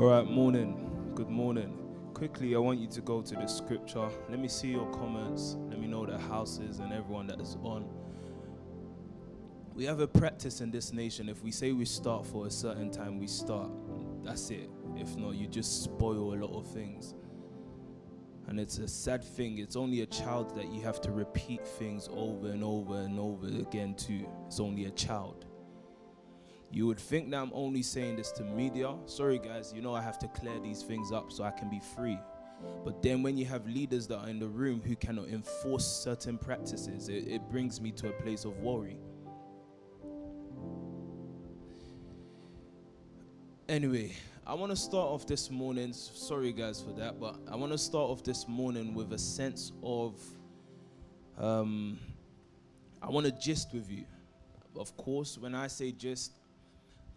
All right, morning. Good morning. Quickly, I want you to go to the scripture. Let me see your comments. Let me know the houses and everyone that is on. We have a practice in this nation. If we say we start for a certain time, we start. That's it. If not, you just spoil a lot of things. And it's a sad thing. It's only a child that you have to repeat things over and over and over again to. It's only a child. You would think that I'm only saying this to media. Sorry, guys, you know I have to clear these things up so I can be free. But then when you have leaders that are in the room who cannot enforce certain practices, it, it brings me to a place of worry. Anyway, I want to start off this morning. Sorry, guys, for that, but I want to start off this morning with a sense of. Um, I want to gist with you. Of course, when I say gist,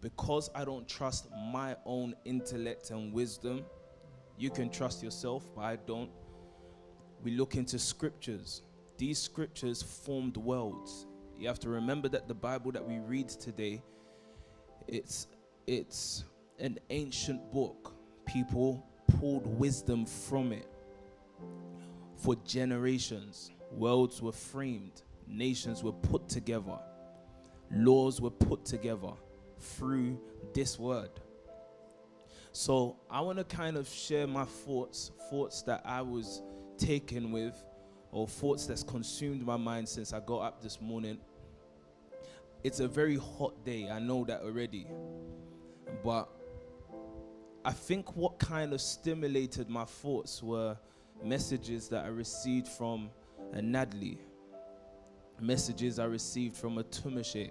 because I don't trust my own intellect and wisdom, you can trust yourself, but I don't. We look into scriptures. These scriptures formed worlds. You have to remember that the Bible that we read today, it's it's an ancient book. People pulled wisdom from it. For generations, worlds were framed, nations were put together, laws were put together through this word. So I want to kind of share my thoughts, thoughts that I was taken with, or thoughts that's consumed my mind since I got up this morning. It's a very hot day, I know that already. But I think what kind of stimulated my thoughts were messages that I received from a Natalie, messages I received from a Tumishe,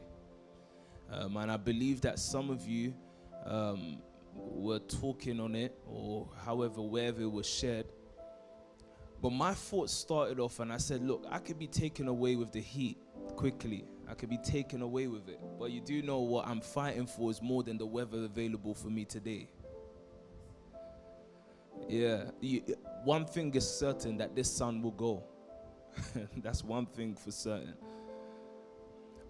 um, and I believe that some of you um, were talking on it, or however, wherever it was shared. But my thoughts started off, and I said, Look, I could be taken away with the heat quickly. I could be taken away with it. But you do know what I'm fighting for is more than the weather available for me today. Yeah, you, one thing is certain that this sun will go. That's one thing for certain.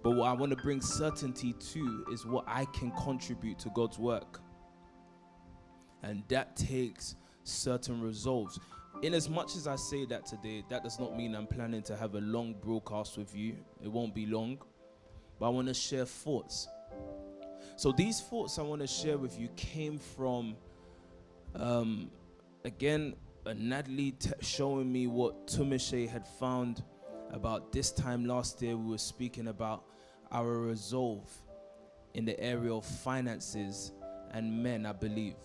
But what I want to bring certainty to is what I can contribute to God's work. And that takes certain resolves. In as much as I say that today, that does not mean I'm planning to have a long broadcast with you. It won't be long. But I want to share thoughts. So these thoughts I want to share with you came from, um, again, Natalie t- showing me what Tumishe had found about this time last year. We were speaking about our resolve in the area of finances and men, I believe.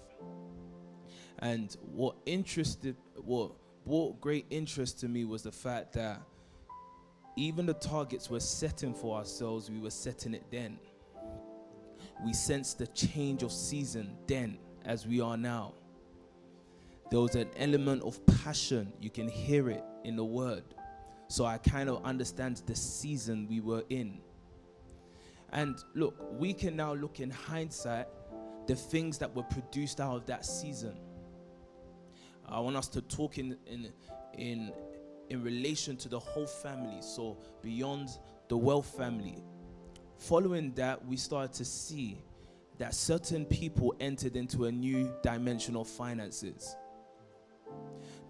And what interested, what brought great interest to me was the fact that even the targets we're setting for ourselves, we were setting it then. We sensed the change of season then as we are now. There was an element of passion, you can hear it in the word. So I kind of understand the season we were in. And look, we can now look in hindsight the things that were produced out of that season. I want us to talk in in in in relation to the whole family, so beyond the wealth family. Following that, we started to see that certain people entered into a new dimension of finances.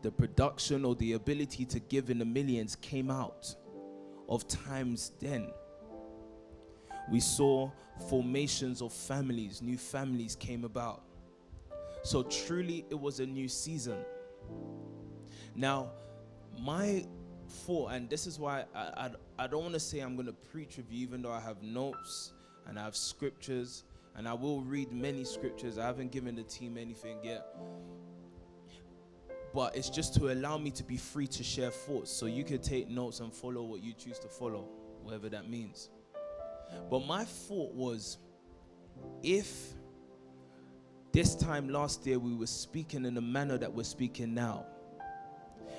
The production or the ability to give in the millions came out of times then we saw formations of families, new families came about. So truly, it was a new season. Now, my thought, and this is why I, I, I don't want to say I'm going to preach with you, even though I have notes and I have scriptures, and I will read many scriptures. I haven't given the team anything yet. But it's just to allow me to be free to share thoughts so you can take notes and follow what you choose to follow, whatever that means. But my thought was if this time last year we were speaking in the manner that we're speaking now,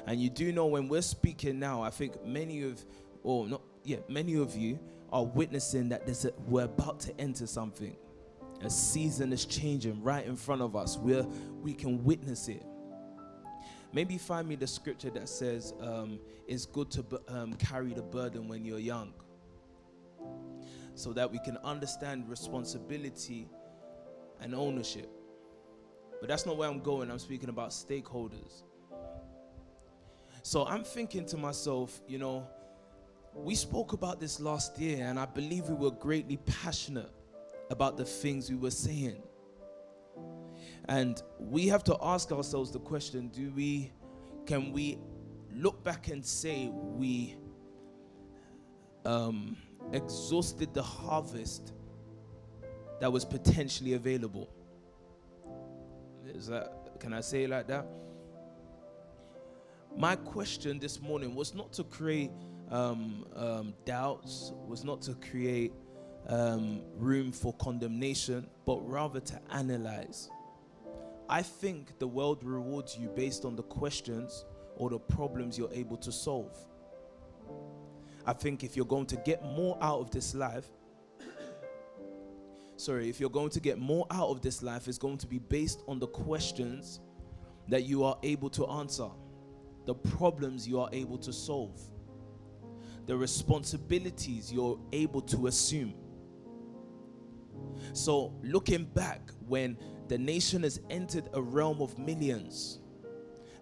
and you do know when we're speaking now, I think many of, or not, yeah, many of you are witnessing that there's a, we're about to enter something. A season is changing right in front of us. We're, we can witness it. Maybe find me the scripture that says um, it's good to um, carry the burden when you're young so that we can understand responsibility and ownership. But that's not where I'm going. I'm speaking about stakeholders. So I'm thinking to myself, you know, we spoke about this last year, and I believe we were greatly passionate about the things we were saying. And we have to ask ourselves the question do we, can we look back and say we um, exhausted the harvest that was potentially available? Is that, can I say it like that? My question this morning was not to create um, um, doubts, was not to create um, room for condemnation, but rather to analyze. I think the world rewards you based on the questions or the problems you're able to solve. I think if you're going to get more out of this life, sorry, if you're going to get more out of this life, it's going to be based on the questions that you are able to answer, the problems you are able to solve, the responsibilities you're able to assume. So, looking back, when the nation has entered a realm of millions,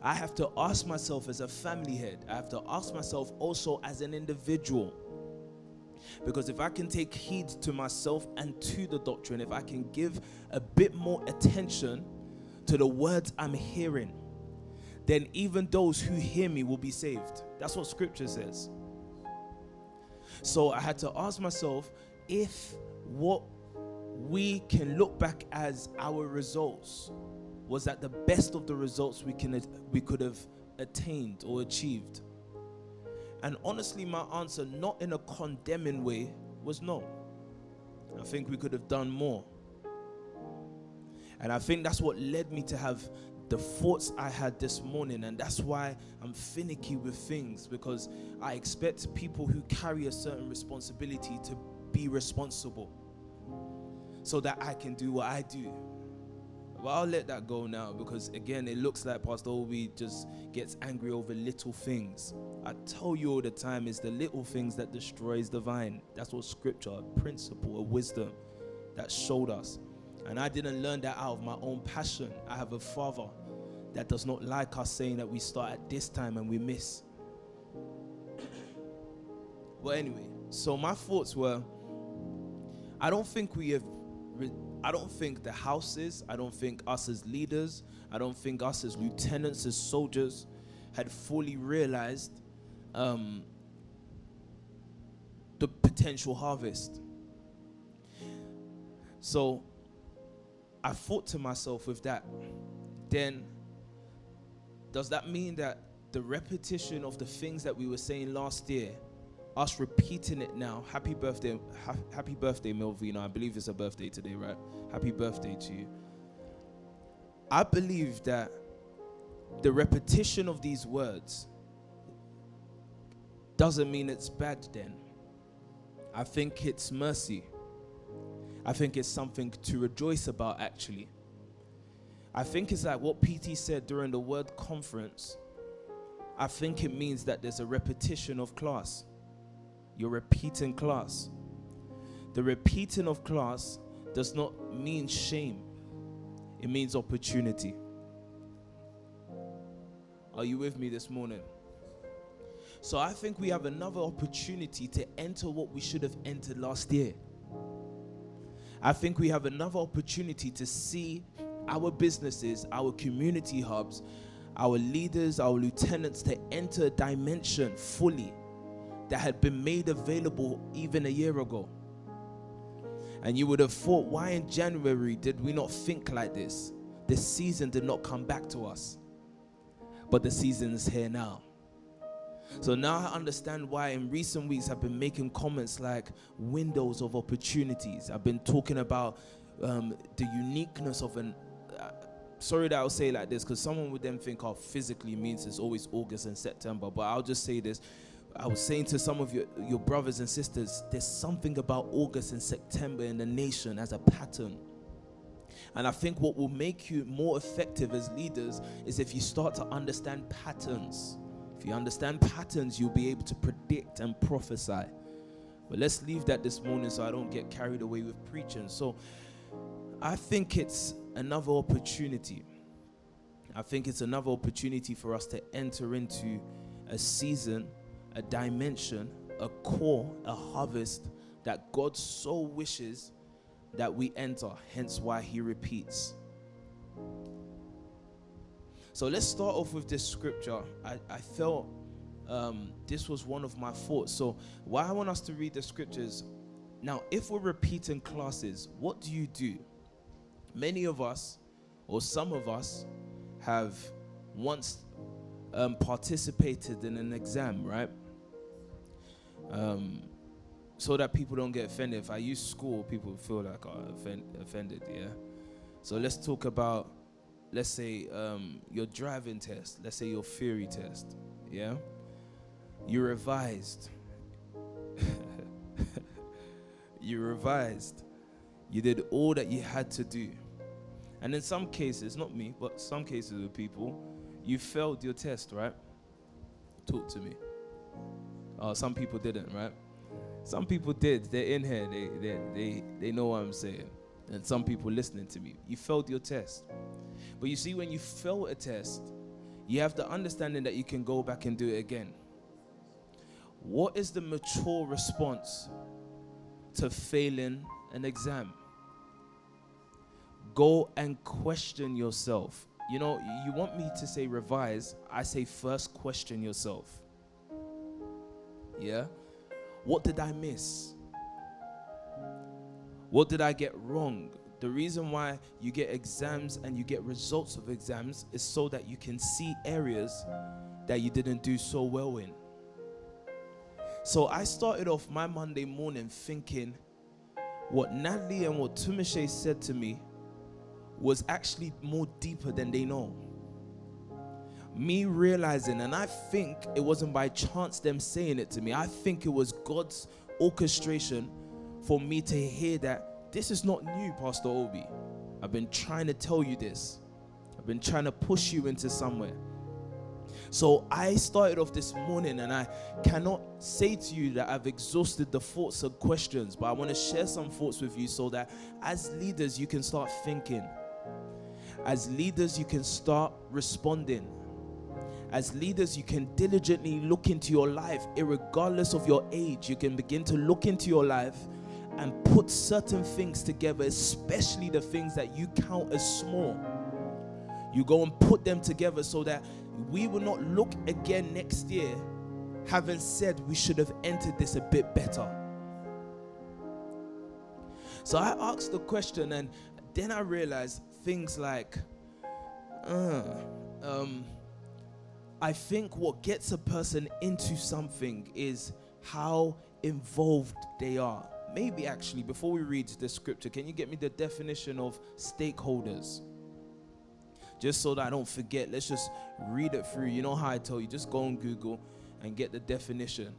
I have to ask myself as a family head, I have to ask myself also as an individual. Because if I can take heed to myself and to the doctrine, if I can give a bit more attention to the words I'm hearing, then even those who hear me will be saved. That's what scripture says. So I had to ask myself if what we can look back as our results was that the best of the results we can we could have attained or achieved. And honestly my answer not in a condemning way was no. I think we could have done more. And i think that's what led me to have the thoughts i had this morning. And that's why i'm finicky with things because i expect people who carry a certain responsibility to be responsible so that I can do what I do. But I'll let that go now because again, it looks like Pastor Obi just gets angry over little things. I tell you all the time, it's the little things that destroys the vine. That's what scripture, a principle, a wisdom that showed us. And I didn't learn that out of my own passion. I have a father that does not like us saying that we start at this time and we miss. Well, anyway, so my thoughts were I don't think we have I don't think the houses, I don't think us as leaders, I don't think us as lieutenants, as soldiers, had fully realized um, the potential harvest. So I thought to myself with that, then does that mean that the repetition of the things that we were saying last year us repeating it now. Happy birthday, ha- happy birthday, Melvina. I believe it's a birthday today, right? Happy birthday to you. I believe that the repetition of these words doesn't mean it's bad then. I think it's mercy. I think it's something to rejoice about, actually. I think it's like what PT said during the word conference. I think it means that there's a repetition of class. You're repeating class. The repeating of class does not mean shame, it means opportunity. Are you with me this morning? So I think we have another opportunity to enter what we should have entered last year. I think we have another opportunity to see our businesses, our community hubs, our leaders, our lieutenants to enter dimension fully that had been made available even a year ago. And you would have thought, why in January did we not think like this? This season did not come back to us. But the season is here now. So now I understand why in recent weeks I've been making comments like windows of opportunities. I've been talking about um, the uniqueness of an. Uh, sorry that I'll say like this because someone would then think, oh, physically means it's always August and September. But I'll just say this I was saying to some of your, your brothers and sisters, there's something about August and September in the nation as a pattern. And I think what will make you more effective as leaders is if you start to understand patterns. If you understand patterns, you'll be able to predict and prophesy. But let's leave that this morning so I don't get carried away with preaching. So I think it's another opportunity. I think it's another opportunity for us to enter into a season, a dimension, a core, a harvest that God so wishes that we enter, hence why he repeats. So let's start off with this scripture. I, I felt um, this was one of my thoughts. So, why I want us to read the scriptures now, if we're repeating classes, what do you do? Many of us, or some of us, have once um, participated in an exam, right? Um, so that people don't get offended. If I use school, people feel like are offend, offended, yeah? So let's talk about, let's say, um, your driving test, let's say your theory test, yeah? You revised. you revised. You did all that you had to do. And in some cases, not me, but some cases of people, you failed your test, right? Talk to me. Oh, some people didn't, right? Some people did. They're in here. They, they, they, they know what I'm saying. And some people listening to me. You failed your test. But you see, when you fail a test, you have the understanding that you can go back and do it again. What is the mature response to failing an exam? Go and question yourself. You know, you want me to say revise, I say first question yourself. Yeah? What did I miss? What did I get wrong? The reason why you get exams and you get results of exams is so that you can see areas that you didn't do so well in. So I started off my Monday morning thinking what Natalie and what Tumishe said to me was actually more deeper than they know. Me realizing, and I think it wasn't by chance them saying it to me, I think it was God's orchestration for me to hear that this is not new, Pastor Obi. I've been trying to tell you this, I've been trying to push you into somewhere. So I started off this morning and I cannot say to you that I've exhausted the thoughts and questions, but I want to share some thoughts with you so that as leaders you can start thinking. As leaders you can start responding. As leaders, you can diligently look into your life, regardless of your age. You can begin to look into your life and put certain things together, especially the things that you count as small. You go and put them together so that we will not look again next year having said we should have entered this a bit better. So I asked the question, and then I realized things like, uh, um, I think what gets a person into something is how involved they are. Maybe actually, before we read the scripture, can you get me the definition of stakeholders? just so that I don't forget, let's just read it through. You know how I tell you, just go on Google and get the definition.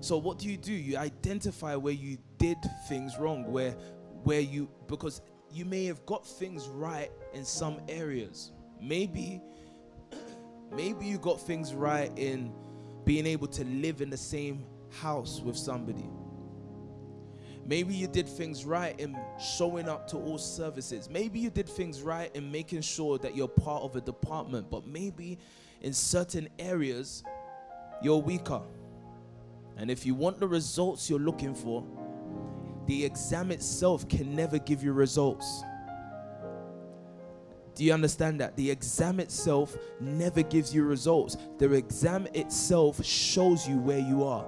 So what do you do? You identify where you did things wrong, where where you because you may have got things right in some areas. Maybe maybe you got things right in being able to live in the same house with somebody. Maybe you did things right in showing up to all services. Maybe you did things right in making sure that you're part of a department, but maybe in certain areas you're weaker. And if you want the results you're looking for, the exam itself can never give you results. Do you understand that? The exam itself never gives you results. The exam itself shows you where you are.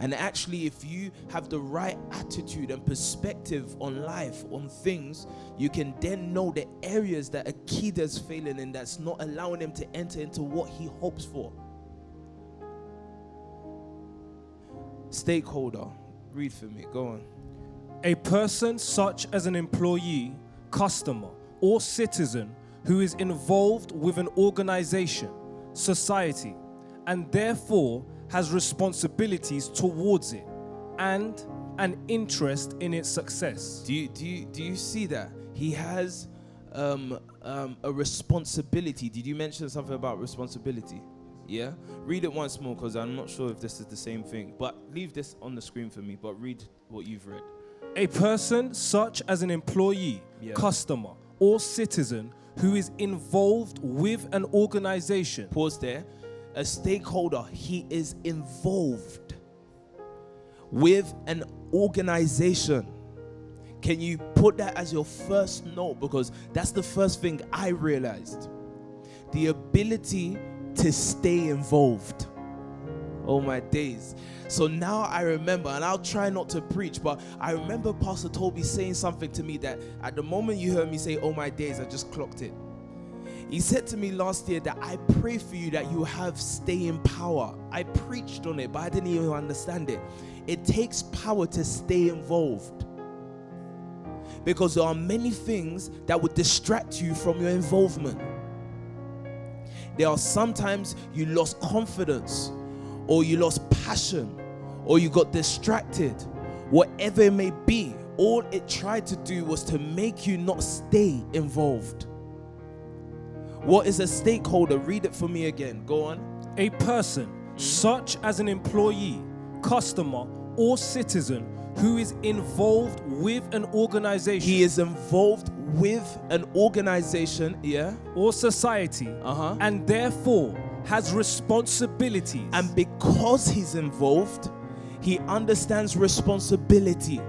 And actually, if you have the right attitude and perspective on life, on things, you can then know the areas that Akida's failing in that's not allowing him to enter into what he hopes for. Stakeholder, read for me, go on. A person such as an employee, customer, or citizen who is involved with an organization, society, and therefore has responsibilities towards it and an interest in its success. Do you do you do you see that he has um, um, a responsibility? Did you mention something about responsibility? Yeah. Read it once more because I'm not sure if this is the same thing. But leave this on the screen for me. But read what you've read. A person such as an employee, Yeah. customer, or citizen who is involved with an organization Pause there. A stakeholder, he is involved with an organization. Can you put that as your first note? Because that's the first thing I realized. The ability to stay involved. Oh my days. So now I remember, and I'll try not to preach, but I remember Pastor Toby saying something to me that at the moment you heard me say, Oh my days, I just clocked it. He said to me last year that I pray for you that you have staying power. I preached on it, but I didn't even understand it. It takes power to stay involved. Because there are many things that would distract you from your involvement. There are sometimes you lost confidence, or you lost passion, or you got distracted. Whatever it may be, all it tried to do was to make you not stay involved. What is a stakeholder? Read it for me again. Go on. a person such as an employee, customer, or citizen who is involved with an organization He is involved with an organization, yeah, or society Uh-huh. and therefore has responsibilities and because he's involved, he understands responsibility.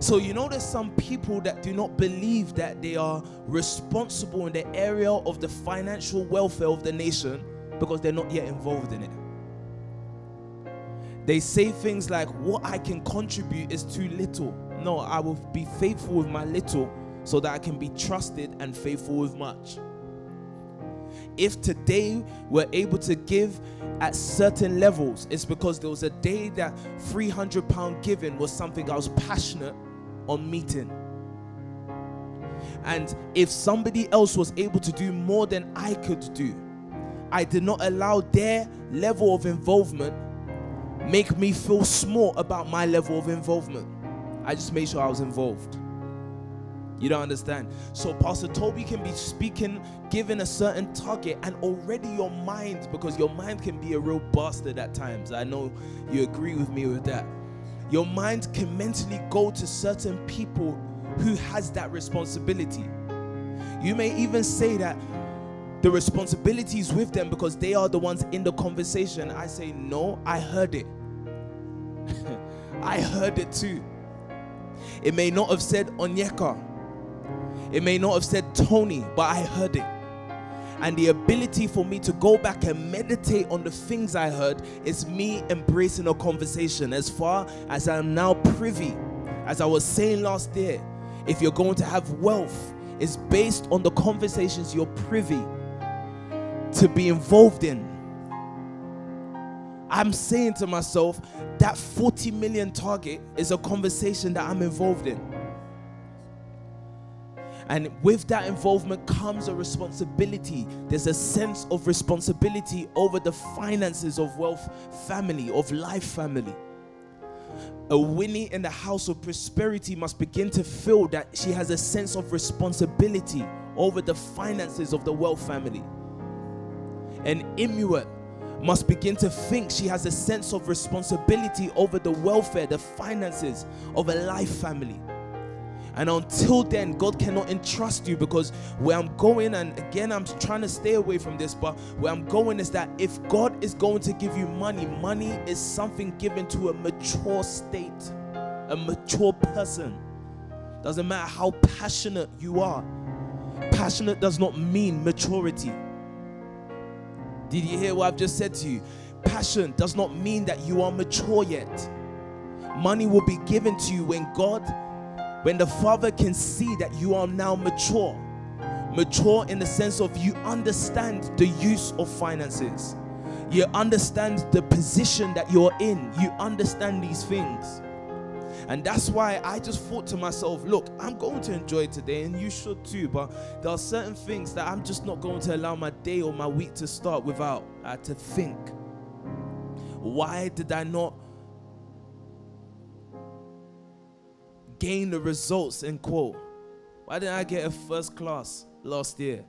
So, you know, there's some people that do not believe that they are responsible in the area of the financial welfare of the nation because they're not yet involved in it. They say things like, What I can contribute is too little. No, I will be faithful with my little so that I can be trusted and faithful with much. If today we're able to give at certain levels, it's because there was a day that 300 pound giving was something I was passionate on meeting. And if somebody else was able to do more than I could do, I did not allow their level of involvement make me feel small about my level of involvement. I just made sure I was involved. You don't understand. So Pastor Toby can be speaking, given a certain target, and already your mind, because your mind can be a real bastard at times. I know you agree with me with that. Your mind can mentally go to certain people who has that responsibility. You may even say that the responsibility is with them because they are the ones in the conversation. I say, no, I heard it. I heard it too. It may not have said Onyeka. It may not have said Tony, but I heard it. And the ability for me to go back and meditate on the things I heard is me embracing a conversation. As far as I'm now privy, as I was saying last year, if you're going to have wealth, it's based on the conversations you're privy to be involved in. I'm saying to myself, that 40 million target is a conversation that I'm involved in. And with that involvement comes a responsibility. There's a sense of responsibility over the finances of wealth family, of life family. A Winnie in the house of prosperity must begin to feel that she has a sense of responsibility over the finances of the wealth family. An Inuit must begin to think she has a sense of responsibility over the welfare, the finances of a life family. And until then, God cannot entrust you because where I'm going, and again, I'm trying to stay away from this, but where I'm going is that if God is going to give you money, money is something given to a mature state, a mature person. Doesn't matter how passionate you are, passionate does not mean maturity. Did you hear what I've just said to you? Passion does not mean that you are mature yet. Money will be given to you when God when the father can see that you are now mature mature in the sense of you understand the use of finances you understand the position that you're in you understand these things and that's why I just thought to myself, look, I'm going to enjoy today, and you should too. But there are certain things that I'm just not going to allow my day or my week to start without. I had to think. Why did I not gain the results in quote? Why didn't I get a first class last year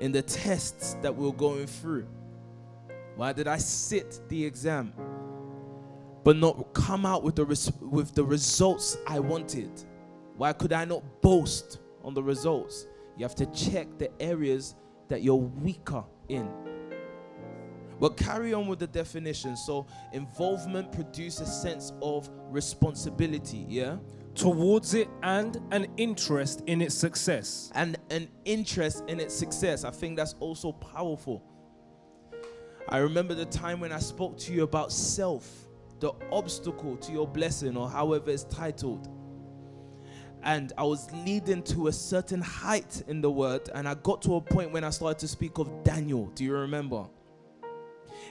in the tests that we were going through? Why did I sit the exam? but not come out with the res- with the results I wanted? Why could I not boast on the results? You have to check the areas that you're weaker in. But carry on with the definition. So, involvement produces a sense of responsibility, yeah? towards it and an interest in its success. And an interest in its success. I think that's also powerful. I remember the time when I spoke to you about self, the obstacle to your blessing, or however it's titled. And I was leading to a certain height in the word, and I got to a point when I started to speak of Daniel. Do you remember?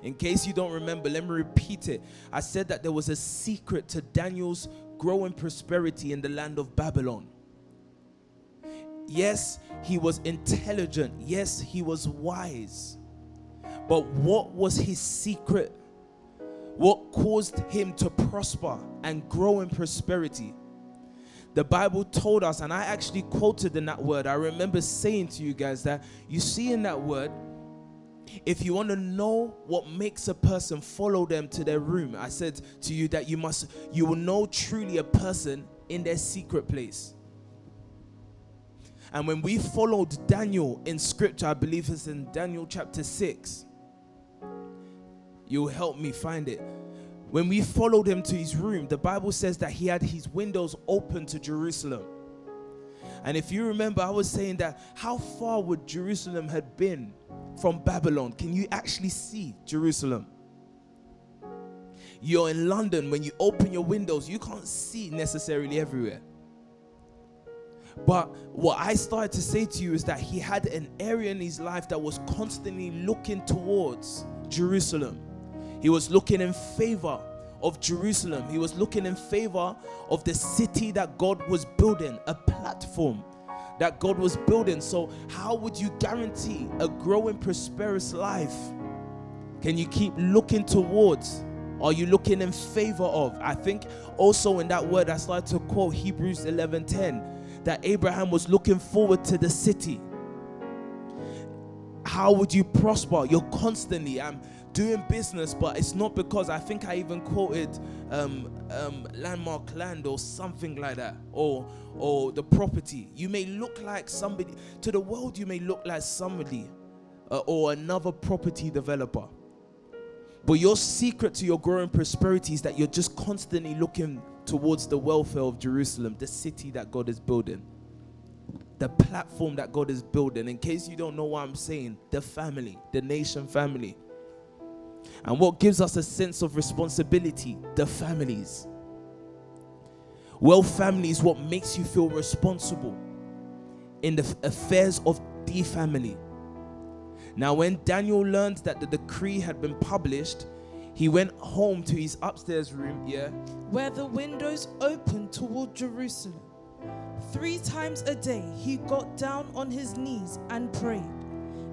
In case you don't remember, let me repeat it. I said that there was a secret to Daniel's growing prosperity in the land of Babylon. Yes, he was intelligent. Yes, he was wise. But what was his secret? What caused him to prosper and grow in prosperity? The Bible told us, and I actually quoted in that word. I remember saying to you guys that you see in that word, if you want to know what makes a person follow them to their room, I said to you that you must you will know truly a person in their secret place. And when we followed Daniel in scripture, I believe it's in Daniel chapter 6. You'll help me find it. When we followed him to his room, the Bible says that he had his windows open to Jerusalem. And if you remember, I was saying that how far would Jerusalem had been from Babylon? Can you actually see Jerusalem? You're in London, when you open your windows, you can't see necessarily everywhere. But what I started to say to you is that he had an area in his life that was constantly looking towards Jerusalem. He was looking in favor of Jerusalem. He was looking in favor of the city that God was building, a platform that God was building. So, how would you guarantee a growing, prosperous life? Can you keep looking towards? Are you looking in favor of? I think also in that word I started to quote Hebrews 11:10 that Abraham was looking forward to the city. How would you prosper? You're constantly I'm doing business, but it's not because I think I even quoted um, um, landmark land or something like that, or or the property. You may look like somebody to the world. You may look like somebody uh, or another property developer. But your secret to your growing prosperity is that you're just constantly looking towards the welfare of Jerusalem, the city that God is building, the platform that God is building. In case you don't know what I'm saying, the family, the nation family. And what gives us a sense of responsibility? The families. Well, family is what makes you feel responsible in the affairs of the family. Now, when Daniel learned that the decree had been published, he went home to his upstairs room, yeah, where the windows opened toward Jerusalem. Three times a day he got down on his knees and prayed,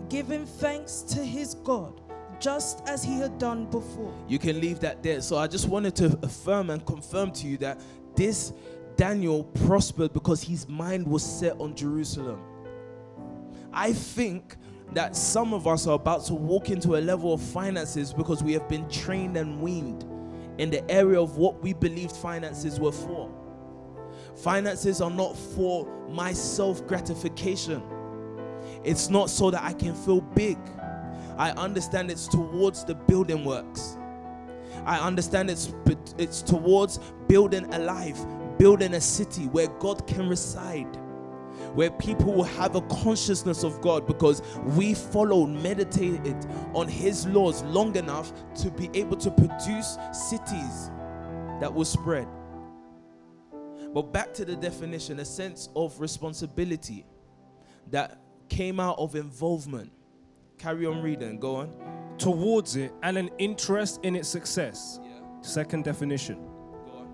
giving thanks to his God, just as he had done before. You can leave that there. So I just wanted to affirm and confirm to you that this Daniel prospered because his mind was set on Jerusalem. I think that some of us are about to walk into a level of finances because we have been trained and weaned in the area of what we believed finances were for. Finances are not for my self gratification, it's not so that I can feel big. I understand it's towards the building works. I understand it's it's towards building a life, building a city where God can reside where people will have a consciousness of God because we followed, meditated on His laws long enough to be able to produce cities that will spread. But back to the definition a sense of responsibility that came out of involvement. Carry on reading, go on. Towards it and an interest in its success. Yeah. Second definition. Go on.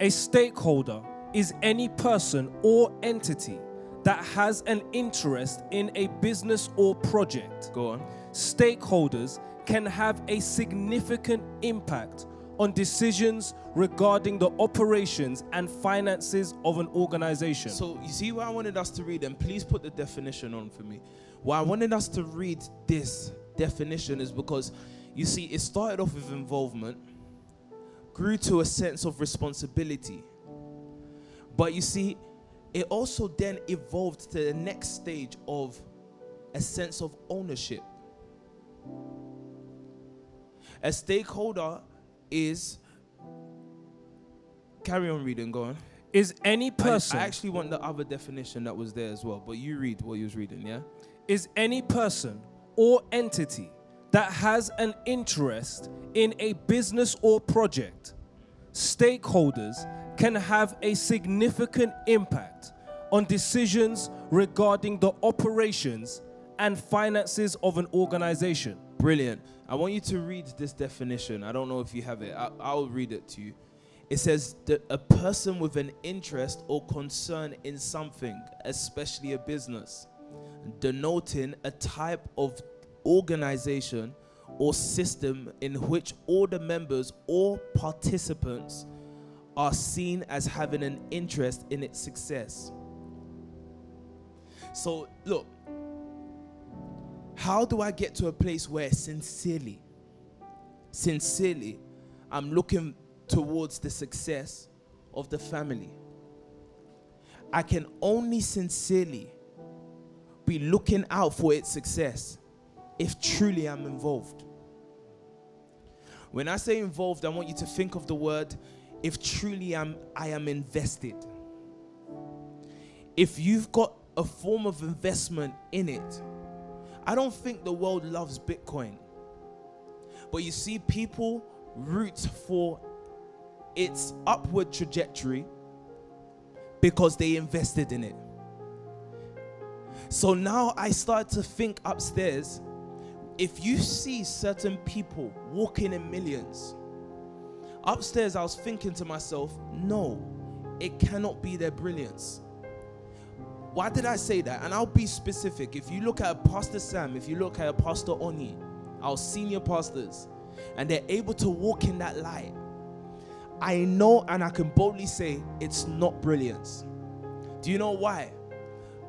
A stakeholder is any person or entity that has an interest in a business or project. Go on. Stakeholders can have a significant impact on decisions regarding the operations and finances of an organization. So you see what I wanted us to read, and please put the definition on for me. Why I wanted us to read this definition is because you see, it started off with involvement, grew to a sense of responsibility. But you see, it also then evolved to the next stage of a sense of ownership. A stakeholder is. Carry on reading, go on. Is any I- person I, actually want the other definition that was there as well, but you read what you was reading, yeah? is any person or entity that has an interest in a business or project. Stakeholders can have a significant impact on decisions regarding the operations and finances of an organization. Brilliant. I want you to read this definition. I don't know if you have it. I, I'll read it to you. It says that a person with an interest or concern in something, especially a business, denoting a type of organization or system in which all the members or participants are seen as having an interest in its success. So, look, how do I get to a place where sincerely, sincerely, I'm looking towards the success of the family? I can only sincerely be looking out for its success if truly I'm involved. When I say involved, I want you to think of the word if truly I'm, I am invested. If you've got a form of investment in it, I don't think the world loves Bitcoin. But you see, people root for its upward trajectory because they invested in it. So now I start to think upstairs if you see certain people walking in millions, upstairs I was thinking to myself, no, it cannot be their brilliance. Why did I say that? And I'll be specific. If you look at Pastor Sam, if you look at Pastor Oni, our senior pastors, and they're able to walk in that light, I know and I can boldly say it's not brilliance. Do you know why?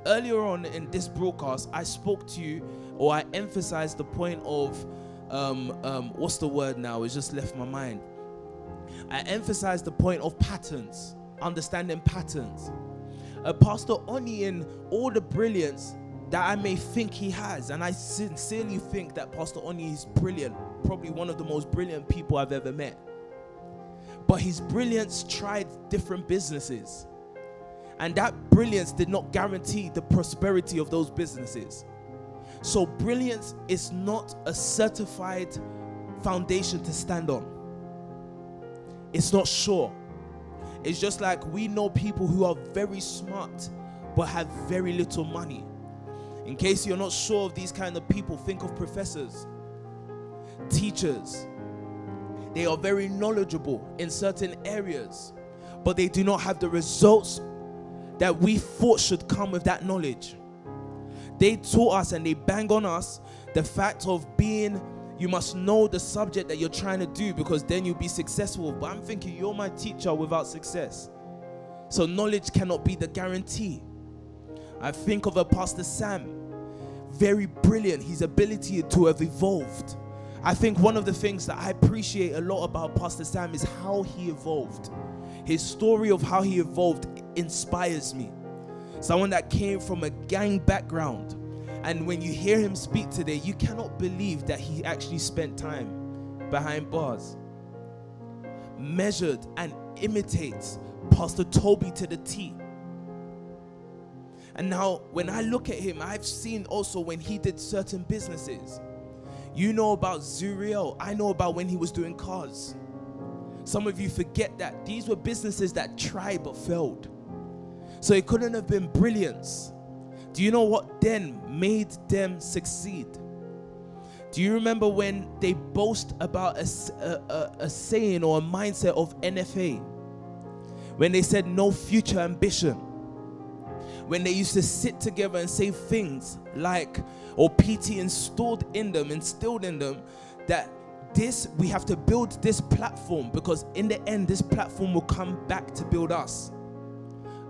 Earlier on in this broadcast, I spoke to you or I emphasized the point of um, um, what's the word now? It's just left my mind. I emphasized the point of patterns, understanding patterns. Uh, Pastor Oni, in all the brilliance that I may think he has, and I sincerely think that Pastor Oni is brilliant, probably one of the most brilliant people I've ever met. But his brilliance tried different businesses. And that brilliance did not guarantee the prosperity of those businesses. So, brilliance is not a certified foundation to stand on. It's not sure. It's just like we know people who are very smart but have very little money. In case you're not sure of these kind of people, think of professors, teachers. They are very knowledgeable in certain areas, but they do not have the results that we thought should come with that knowledge. They taught us and they bang on us the fact of being, you must know the subject that you're trying to do because then you'll be successful. But I'm thinking, you're my teacher without success. So knowledge cannot be the guarantee. I think of a Pastor Sam, very brilliant, his ability to have evolved. I think one of the things that I appreciate a lot about Pastor Sam is how he evolved. His story of how he evolved inspires me. Someone that came from a gang background. And when you hear him speak today, you cannot believe that he actually spent time behind bars. Measured and imitates Pastor Toby to the T. And now, when I look at him, I've seen also when he did certain businesses. You know about Zuriel. I know about when he was doing cars. Some of you forget that these were businesses that tried but failed. So it couldn't have been brilliance. Do you know what then made them succeed? Do you remember when they boast about a, a, a, a saying or a mindset of NFA? When they said no future ambition? When they used to sit together and say things like, or PT installed in them, instilled in them, that this, we have to build this platform because in the end, this platform will come back to build us.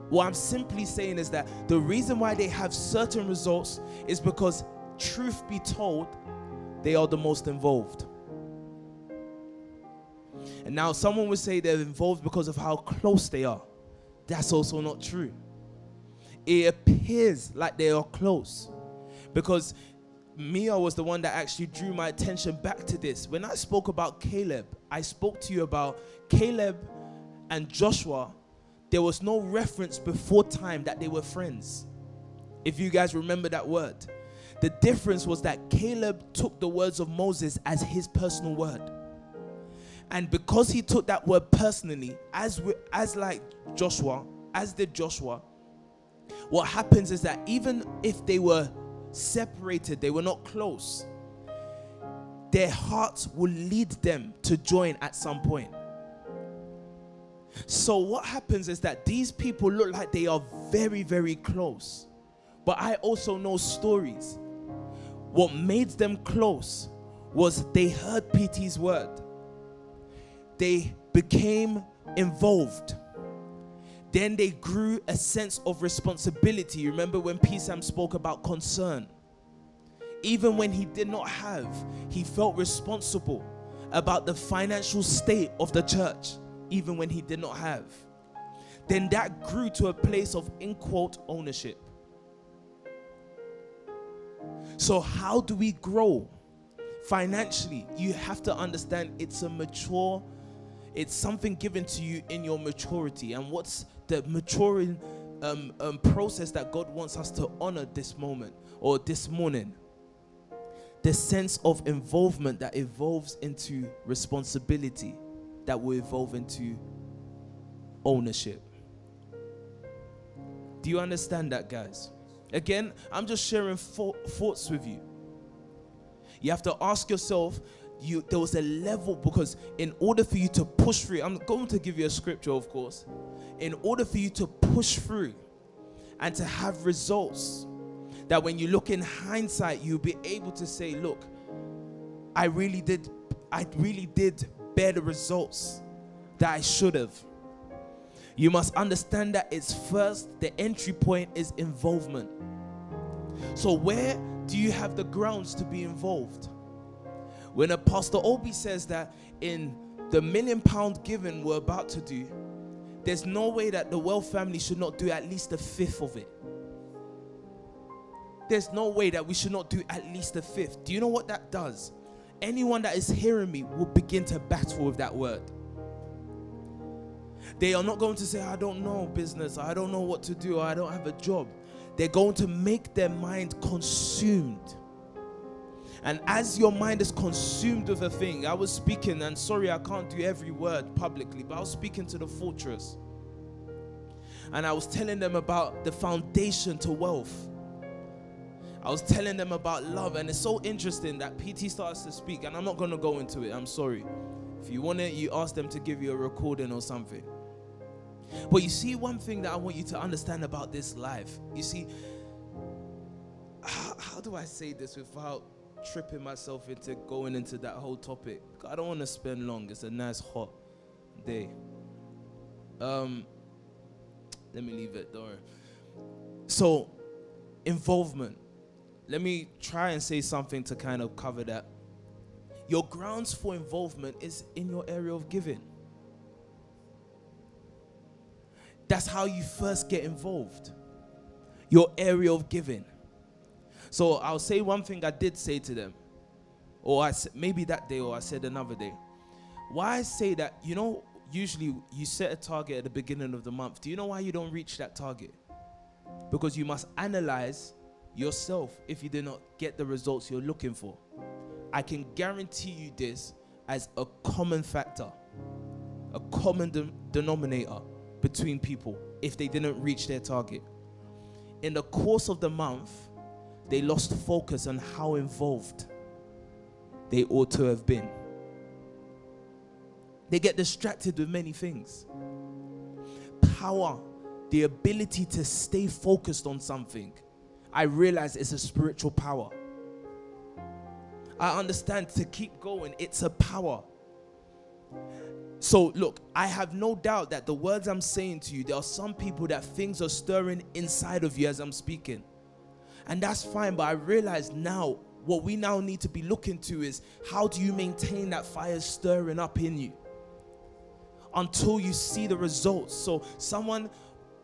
What I'm simply saying is that the reason why they have certain results is because, truth be told, they are the most involved. And now someone would say they're involved because of how close they are. That's also not true. It appears like they are close because Mia was the one that actually drew my attention back to this. When I spoke about Caleb, I spoke to you about Caleb and Joshua. There was no reference before time that they were friends. If you guys remember that word, the difference was that Caleb took the words of Moses as his personal word. And because he took that word personally, as we, as like Joshua, as did Joshua, what happens is that even if they were separated, they were not close, their hearts will lead them to join at some point. So, what happens is that these people look like they are very, very close. But I also know stories. What made them close was they heard PT's word, they became involved. Then they grew a sense of responsibility. Remember when PSAM spoke about concern? Even when he did not have, he felt responsible about the financial state of the church, even when he did not have. Then that grew to a place of, in quote, ownership. So, how do we grow financially? You have to understand it's a mature, it's something given to you in your maturity. And what's the maturing um, um, process that God wants us to honor this moment or this morning. The sense of involvement that evolves into responsibility, that will evolve into ownership. Do you understand that, guys? Again, I'm just sharing thoughts with you. You have to ask yourself you there was a level because in order for you to push through, I'm going to give you a scripture, of course. In order for you to push through and to have results, that when you look in hindsight, you'll be able to say, look, I really did, I really did bear the results that I should have. You must understand that it's first, the entry point is involvement. So, where do you have the grounds to be involved? When Apostle Obi says that in the million pound given we're about to do, there's no way that the Well family should not do at least a fifth of it. There's no way that we should not do at least a fifth. Do you know what that does? Anyone that is hearing me will begin to battle with that word. They are not going to say, I don't know business, I don't know what to do, I don't have a job. They're going to make their mind consumed and as your mind is consumed with a thing, I was speaking, and sorry, I can't do every word publicly, but I was speaking to the fortress. And I was telling them about the foundation to wealth. I was telling them about love, and it's so interesting that PT starts to speak, and I'm not going to go into it. I'm sorry. If you want it, you ask them to give you a recording or something. But you see, one thing that I want you to understand about this life, you see, how, how do I say this without tripping myself into going into that whole topic. I don't want to spend long. It's a nice hot day. Um, let me leave it. Don't. So, involvement. Let me try and say something to kind of cover that. Your grounds for involvement is in your area of giving. That's how you first get involved. Your area of giving. So I'll say one thing I did say to them, or I maybe that day, or I said another day. Why I say that, you know, usually you set a target at the beginning of the month. Do you know why you don't reach that target? Because you must analyze yourself if you did not get the results you're looking for. I can guarantee you this as a common factor, a common de- denominator between people if they didn't reach their target. In the course of the month, they lost focus on how involved they ought to have been. They get distracted with many things. Power, the ability to stay focused on something, I realize it's a spiritual power. I understand to keep going, it's a power. So, look, I have no doubt that the words I'm saying to you, there are some people that things are stirring inside of you as I'm speaking. And that's fine, but I realize now what we now need to be looking to is how do you maintain that fire stirring up in you? until you see the results. So, someone,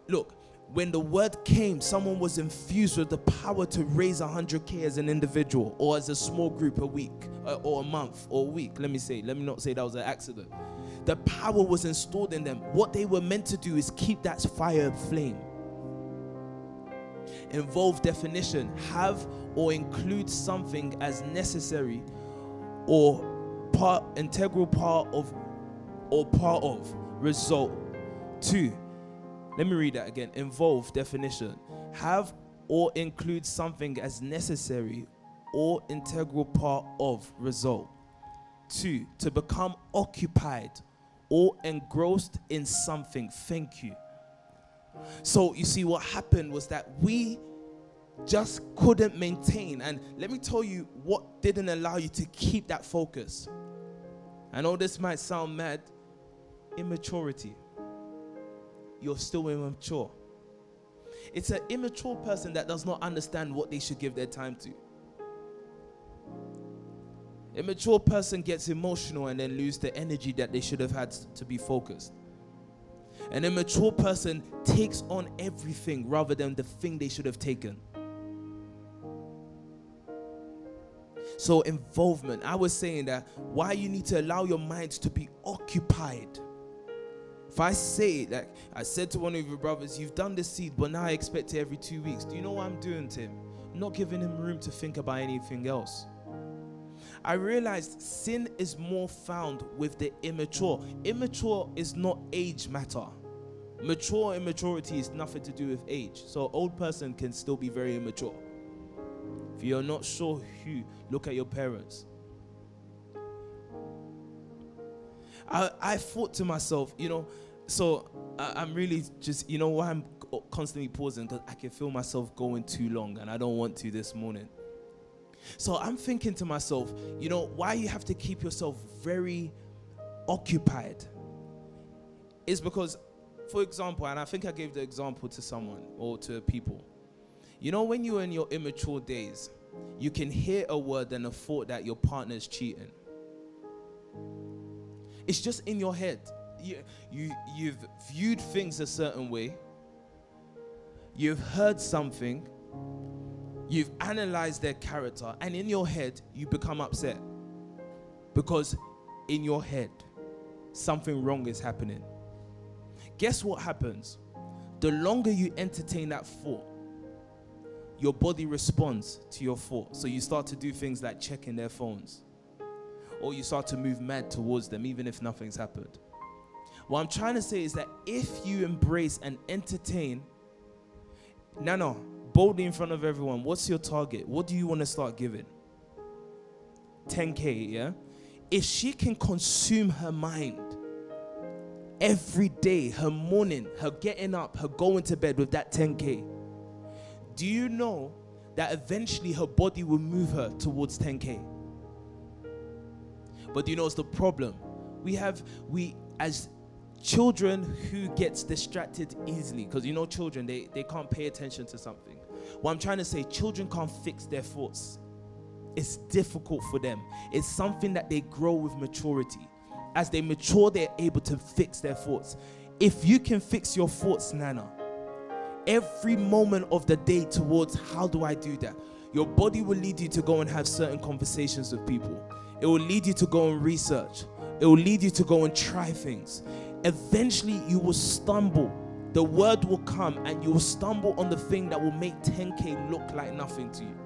look, when the word came, someone was infused with the power to raise 100K as an individual or as a small group a week uh, or a month or a week. Let me say, let me not say that was an accident. The power was installed in them. What they were meant to do is keep that fire flame. Involve definition, have or include something as necessary or part integral part of or part of result. Two, let me read that again. Involve definition. Have or include something as necessary or integral part of result. Two, to become occupied or engrossed in something. Thank you. So you see, what happened was that we just couldn't maintain. And let me tell you what didn't allow you to keep that focus. I know this might sound mad immaturity. You're still immature. It's an immature person that does not understand what they should give their time to. Immature person gets emotional and then lose the energy that they should have had to be focused. An immature person takes on everything rather than the thing they should have taken. So, involvement. I was saying that why you need to allow your mind to be occupied. If I say, like I said to one of your brothers, you've done the seed, but now I expect it every two weeks. Do you know what I'm doing to him? I'm not giving him room to think about anything else. I realized sin is more found with the immature. Immature is not age matter. Mature immaturity is nothing to do with age. So old person can still be very immature. If you're not sure who, look at your parents. I, I thought to myself, you know, so I, am really just, you know, why I'm constantly pausing because I can feel myself going too long and I don't want to this morning. So I'm thinking to myself, you know, why you have to keep yourself very occupied is because, for example, and I think I gave the example to someone or to people. You know, when you're in your immature days, you can hear a word and a thought that your partner's cheating. It's just in your head. You, you, you've viewed things a certain way, you've heard something, You've analyzed their character, and in your head, you become upset. Because in your head, something wrong is happening. Guess what happens? The longer you entertain that thought, your body responds to your thought. So you start to do things like checking their phones, or you start to move mad towards them, even if nothing's happened. What I'm trying to say is that if you embrace and entertain, no, no, boldly in front of everyone, what's your target? What do you want to start giving? 10K, yeah? If she can consume her mind every day, her morning, her getting up, her going to bed with that 10K, do you know that eventually her body will move her towards 10K? But do you know what's the problem? We have, we, as children who gets distracted easily because you know children they, they can't pay attention to something what i'm trying to say children can't fix their thoughts it's difficult for them. It's something that they grow with maturity. As they mature they're able to fix their thoughts if you can fix your thoughts nana every moment of the day towards how do i do that? your body will lead you to go and have certain conversations with people. It will lead you to go and research. It will lead you to go and try things. Eventually you will stumble. The word will come and you will stumble on the thing that will make 10K look like nothing to you.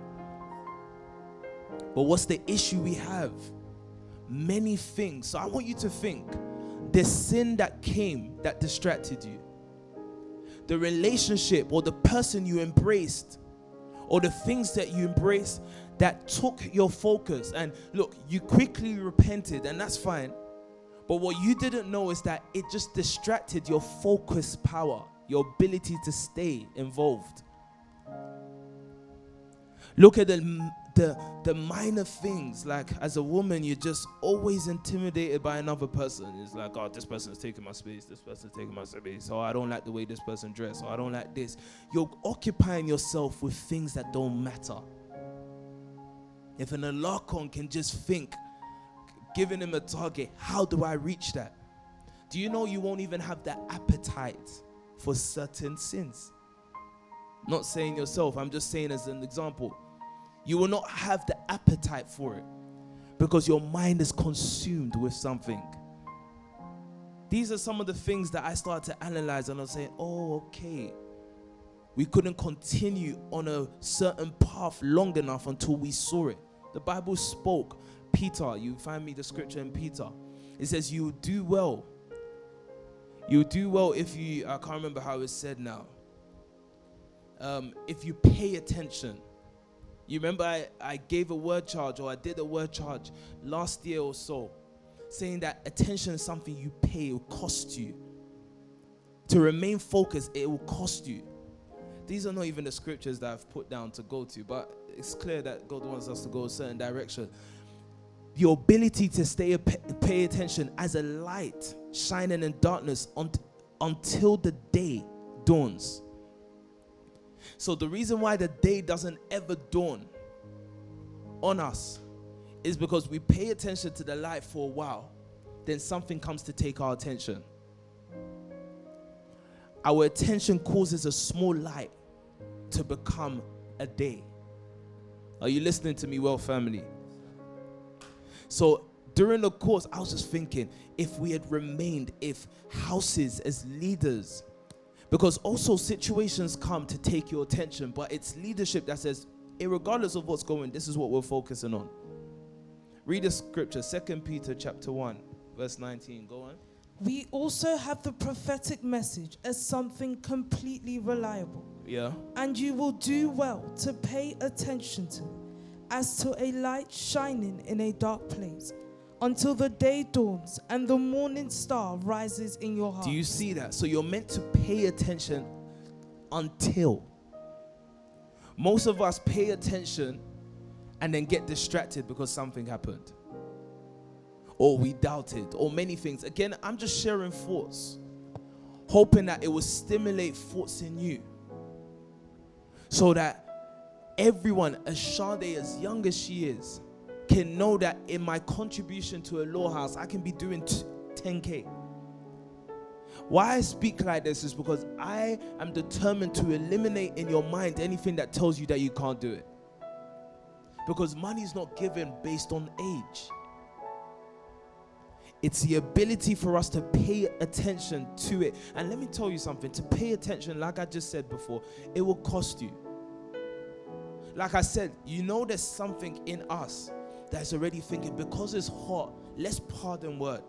But what's the issue we have? Many things. So I want you to think the sin that came that distracted you, the relationship or the person you embraced, or the things that you embraced that took your focus. And look, you quickly repented, and that's fine. But what you didn't know is that it just distracted your focus power, your ability to stay involved. Look at the, the, the minor things. Like, as a woman, you're just always intimidated by another person. It's like, oh, this person is taking my space. This person is taking my space. Oh, I don't like the way this person dress. Oh, I don't like this. You're occupying yourself with things that don't matter. If an Alarcon can just think giving him a target. How do I reach that? Do you know you won't even have the appetite for certain sins? Not saying yourself, I'm just saying as an example. You will not have the appetite for it because your mind is consumed with something. These are some of the things that I start to analyze and I'm saying, oh, okay. We couldn't continue on a certain path long enough until we saw it. The Bible spoke. Peter, you find me the scripture in Peter. It says, You do well. You do well if you, I can't remember how it's said now. Um, if you pay attention. You remember I, I gave a word charge or I did a word charge last year or so saying that attention is something you pay, it will cost you. To remain focused, it will cost you. These are not even the scriptures that I've put down to go to, but it's clear that God wants us to go a certain direction. Your ability to stay pay attention as a light shining in darkness until the day dawns. So the reason why the day doesn't ever dawn on us is because we pay attention to the light for a while, then something comes to take our attention. Our attention causes a small light to become a day. Are you listening to me well, family? So during the course, I was just thinking if we had remained, if houses as leaders, because also situations come to take your attention, but it's leadership that says, regardless of what's going, this is what we're focusing on. Read the scripture, Second Peter chapter 1, verse 19. Go on. We also have the prophetic message as something completely reliable. Yeah. And you will do well to pay attention to as to a light shining in a dark place until the day dawns and the morning star rises in your heart. Do you see that? So you're meant to pay attention until. Most of us pay attention and then get distracted because something happened. Or we doubted, or many things. Again, I'm just sharing thoughts, hoping that it will stimulate thoughts in you. So that everyone, as Shade, as young as she is, can know that in my contribution to a law house, I can be doing 10K. Why I speak like this is because I am determined to eliminate in your mind anything that tells you that you can't do it. Because money is not given based on age. It's the ability for us to pay attention to it. And let me tell you something to pay attention, like I just said before, it will cost you. Like I said, you know there's something in us that's already thinking because it's hot, let's pardon word.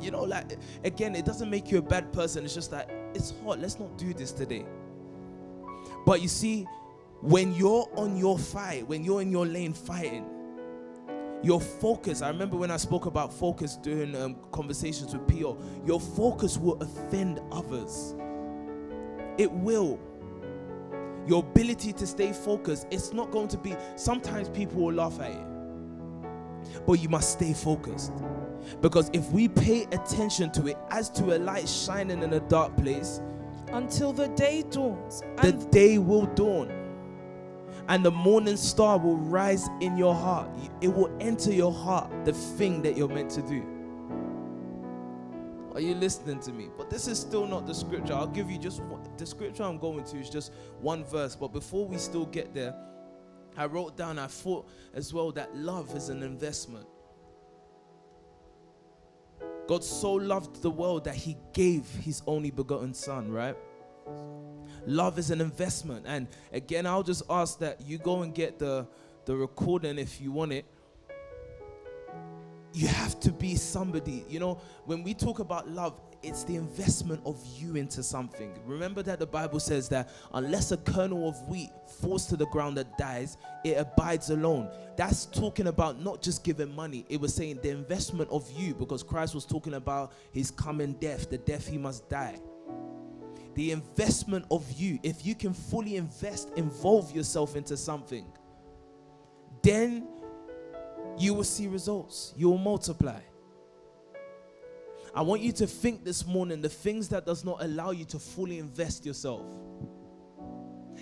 You know, like again, it doesn't make you a bad person. It's just that it's hot. Let's not do this today. But you see, when you're on your fight, when you're in your lane fighting, your focus, I remember when I spoke about focus during um, conversations with Pio, your focus will offend others. It will. Your ability to stay focused, it's not going to be, sometimes people will laugh at it, but you must stay focused. Because if we pay attention to it as to a light shining in a dark place, until the day dawns, the day will dawn and the morning star will rise in your heart. It will enter your heart, the thing that you're meant to do. Are you listening to me? But this is still not the scripture. I'll give you just one, the scripture I'm going to is just one verse. But before we still get there, I wrote down, I thought as well that love is an investment. God so loved the world that he gave his only begotten son, right? Love is an investment. And again, I'll just ask that you go and get the, the recording if you want it. You have to be somebody. You know, when we talk about love, it's the investment of you into something. Remember that the Bible says that unless a kernel of wheat falls to the ground that dies, it abides alone. That's talking about not just giving money, it was saying the investment of you because Christ was talking about his coming death, the death he must die the investment of you, if you can fully invest, involve yourself into something, then you will see results. You will multiply. I want you to think this morning the things that does not allow you to fully invest yourself.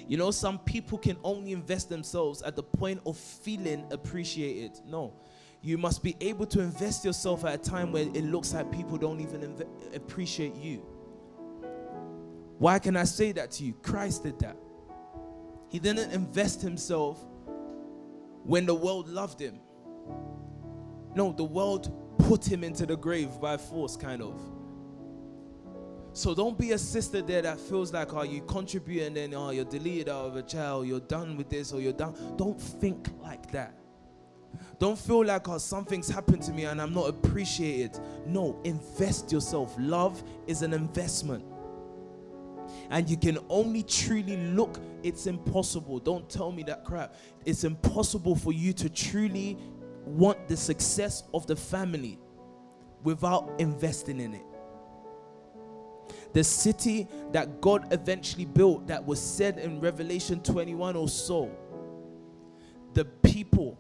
You know, some people can only invest themselves at the point of feeling appreciated. No, you must be able to invest yourself at a time where it looks like people don't even inve- appreciate you. Why can I say that to you? Christ did that. He didn't invest himself when the world loved him. No, the world put him into the grave by force, kind of. So don't be a sister there that feels like, oh, you contribute and then, oh, you're deleted out of a child, you're done with this or you're done. Don't think like that. Don't feel like, oh, something's happened to me and I'm not appreciated. No, invest yourself. Love is an investment. And you can only truly look, it's impossible. Don't tell me that crap. It's impossible for you to truly want the success of the family without investing in it. The city that God eventually built, that was said in Revelation 21 or so, the people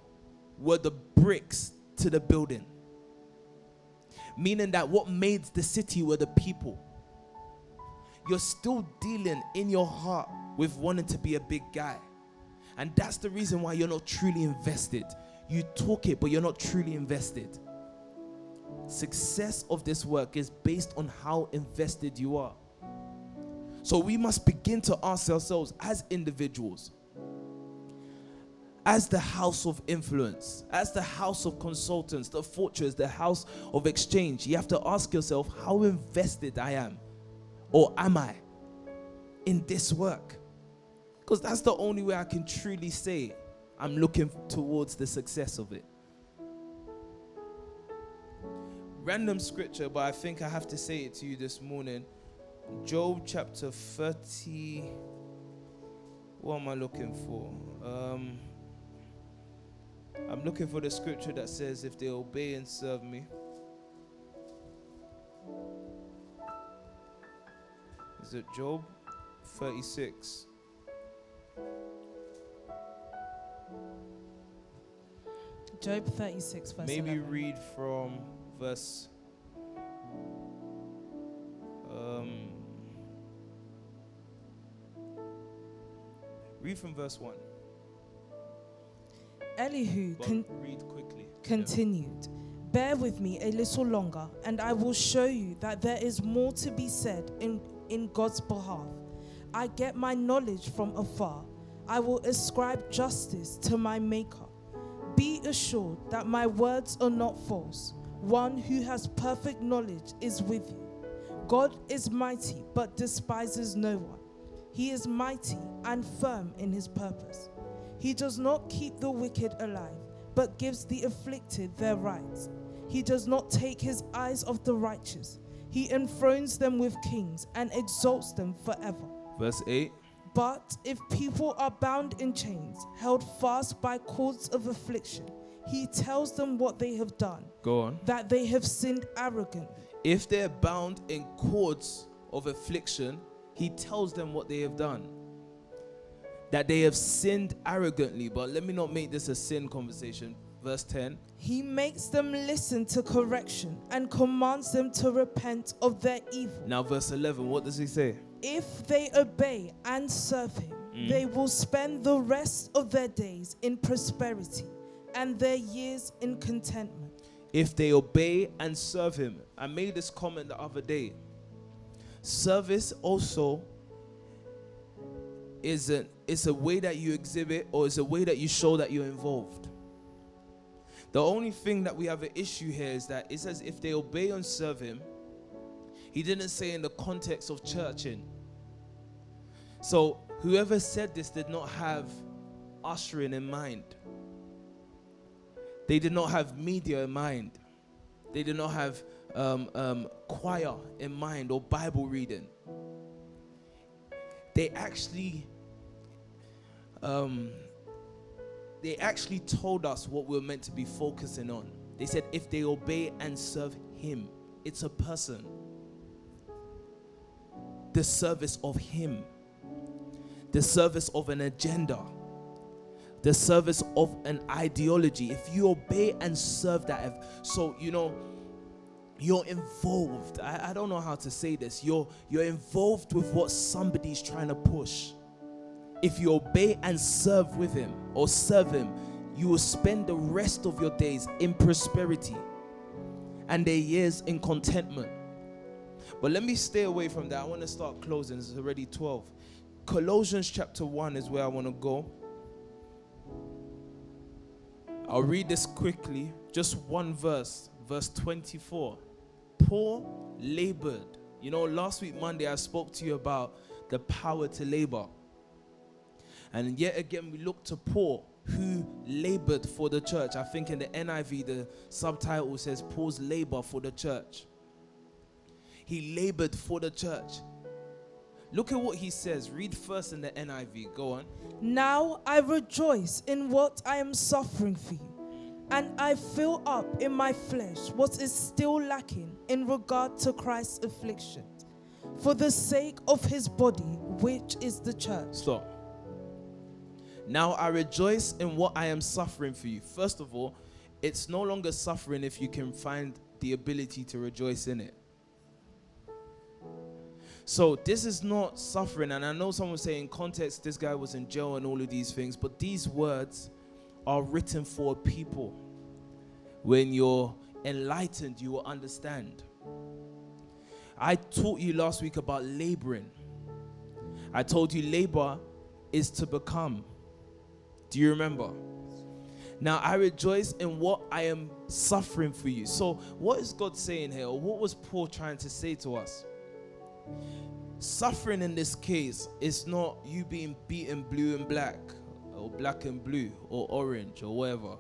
were the bricks to the building. Meaning that what made the city were the people. You're still dealing in your heart with wanting to be a big guy. And that's the reason why you're not truly invested. You talk it, but you're not truly invested. Success of this work is based on how invested you are. So we must begin to ask ourselves as individuals, as the house of influence, as the house of consultants, the fortress, the house of exchange, you have to ask yourself how invested I am or am I in this work? Because that's the only way I can truly say I'm looking towards the success of it. Random scripture, but I think I have to say it to you this morning. Job chapter 30. What am I looking for? Um, I'm looking for the scripture that says, If they obey and serve me. Is it Job 36? Job 36, verse Maybe 11. read from verse. Um, read from verse 1. Elihu con- read quickly. continued, Bear with me a little longer, and I will show you that there is more to be said in, in God's behalf. I get my knowledge from afar. I will ascribe justice to my Maker. Be assured that my words are not false. One who has perfect knowledge is with you. God is mighty, but despises no one. He is mighty and firm in his purpose. He does not keep the wicked alive, but gives the afflicted their rights. He does not take his eyes off the righteous. He enthrones them with kings and exalts them forever. Verse 8. But if people are bound in chains, held fast by cords of affliction, he tells them what they have done, Go on. that they have sinned arrogantly. If they're bound in cords of affliction, he tells them what they have done. That they have sinned arrogantly. But let me not make this a sin conversation. Verse 10. He makes them listen to correction and commands them to repent of their evil. Now, verse 11. What does he say? If they obey and serve him, mm. they will spend the rest of their days in prosperity and their years in contentment. If they obey and serve him. I made this comment the other day. Service also is a, it's a way that you exhibit or it's a way that you show that you're involved. The only thing that we have an issue here is that it says if they obey and serve him, he didn't say in the context of churching. So whoever said this did not have ushering in mind. They did not have media in mind. They did not have um, um, choir in mind or Bible reading. They actually, um, they actually told us what we we're meant to be focusing on. They said if they obey and serve Him, it's a person. The service of Him, the service of an agenda the service of an ideology. If you obey and serve that, so you know, you're involved. I, I don't know how to say this. You're you're involved with what somebody's trying to push. If you obey and serve with him or serve him, you will spend the rest of your days in prosperity and their years in contentment. But let me stay away from that. I want to start closing. It's already 12. Colossians chapter 1 is where I want to go. I'll read this quickly. Just one verse, verse 24. Paul labored. You know, last week, Monday, I spoke to you about the power to labor. And yet again, we look to Paul, who labored for the church. I think in the NIV, the subtitle says Paul's labor for the church. He labored for the church. Look at what he says. Read first in the NIV. Go on. Now I rejoice in what I am suffering for you, and I fill up in my flesh what is still lacking in regard to Christ's afflictions, for the sake of his body, which is the church. Stop. Now I rejoice in what I am suffering for you. First of all, it's no longer suffering if you can find the ability to rejoice in it. So this is not suffering, and I know someone saying in context this guy was in jail and all of these things, but these words are written for people. When you're enlightened, you will understand. I taught you last week about laboring. I told you labor is to become. Do you remember? Now I rejoice in what I am suffering for you. So, what is God saying here? What was Paul trying to say to us? Suffering in this case is not you being beaten blue and black, or black and blue, or orange, or whatever.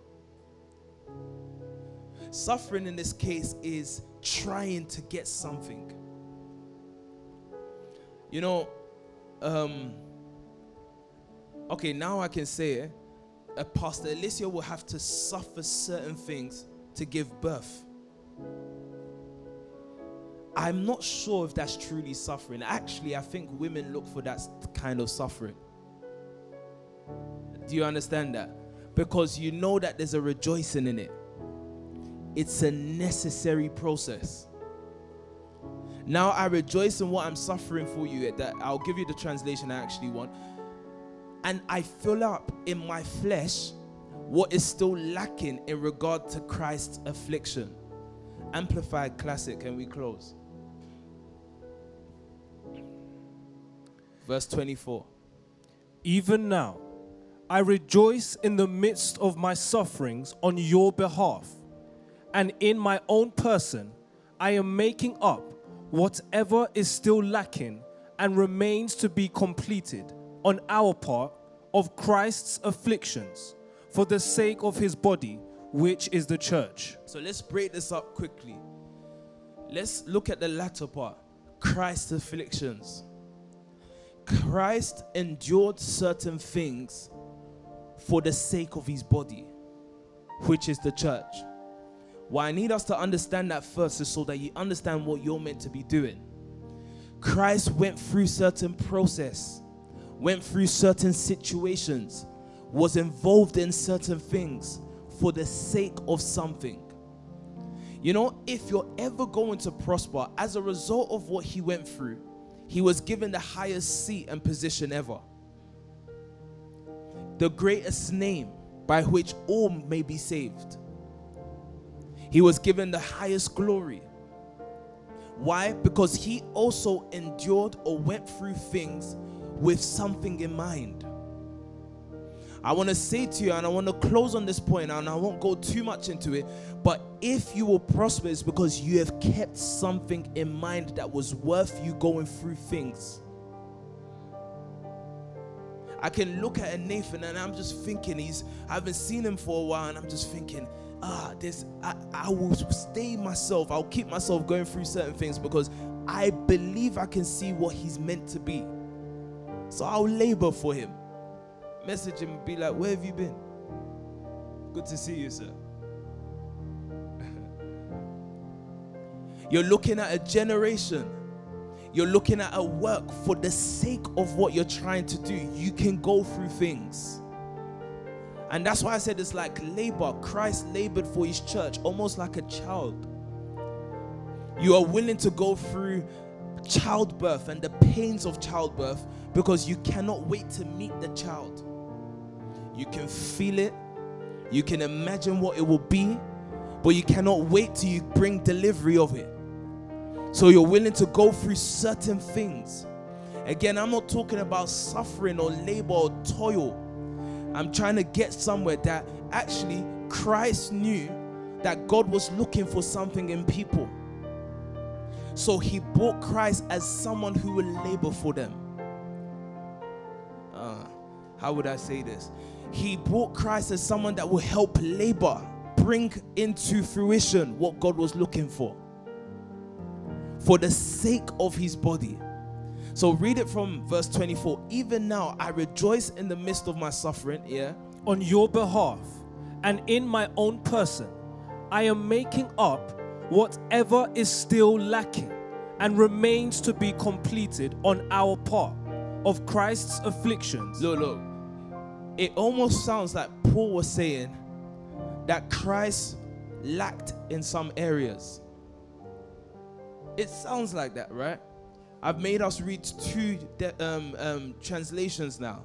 Suffering in this case is trying to get something. You know, um, okay, now I can say it. A pastor Alicia will have to suffer certain things to give birth. I'm not sure if that's truly suffering. Actually, I think women look for that kind of suffering. Do you understand that? Because you know that there's a rejoicing in it. It's a necessary process. Now I rejoice in what I'm suffering for you. That I'll give you the translation I actually want. And I fill up in my flesh what is still lacking in regard to Christ's affliction. Amplified classic, and we close. Verse 24. Even now, I rejoice in the midst of my sufferings on your behalf, and in my own person, I am making up whatever is still lacking and remains to be completed on our part of Christ's afflictions for the sake of his body, which is the church. So let's break this up quickly. Let's look at the latter part Christ's afflictions. Christ endured certain things for the sake of his body, which is the church. Why I need us to understand that first is so that you understand what you're meant to be doing. Christ went through certain process, went through certain situations, was involved in certain things for the sake of something. You know, if you're ever going to prosper as a result of what he went through, he was given the highest seat and position ever. The greatest name by which all may be saved. He was given the highest glory. Why? Because he also endured or went through things with something in mind. I want to say to you, and I want to close on this point, and I won't go too much into it, but if you will prosper, it's because you have kept something in mind that was worth you going through things. I can look at a Nathan and I'm just thinking he's I haven't seen him for a while and I'm just thinking, ah, this I, I will stay myself. I'll keep myself going through certain things because I believe I can see what he's meant to be. So I'll labor for him. Message him and be like, where have you been? Good to see you, sir. You're looking at a generation. You're looking at a work for the sake of what you're trying to do. You can go through things. And that's why I said it's like labor. Christ labored for his church almost like a child. You are willing to go through childbirth and the pains of childbirth because you cannot wait to meet the child. You can feel it, You can imagine what it will be, but you cannot wait till you bring delivery of it. So you're willing to go through certain things. Again, I'm not talking about suffering or labor or toil. I'm trying to get somewhere that actually Christ knew that God was looking for something in people. So he brought Christ as someone who will labor for them. Uh, how would I say this? He brought Christ as someone that will help labor bring into fruition what God was looking for for the sake of his body. So read it from verse 24. Even now I rejoice in the midst of my suffering, yeah, On your behalf and in my own person, I am making up whatever is still lacking and remains to be completed on our part of Christ's afflictions. Look, look. It almost sounds like Paul was saying that Christ lacked in some areas. It sounds like that, right? I've made us read two um, um, translations now.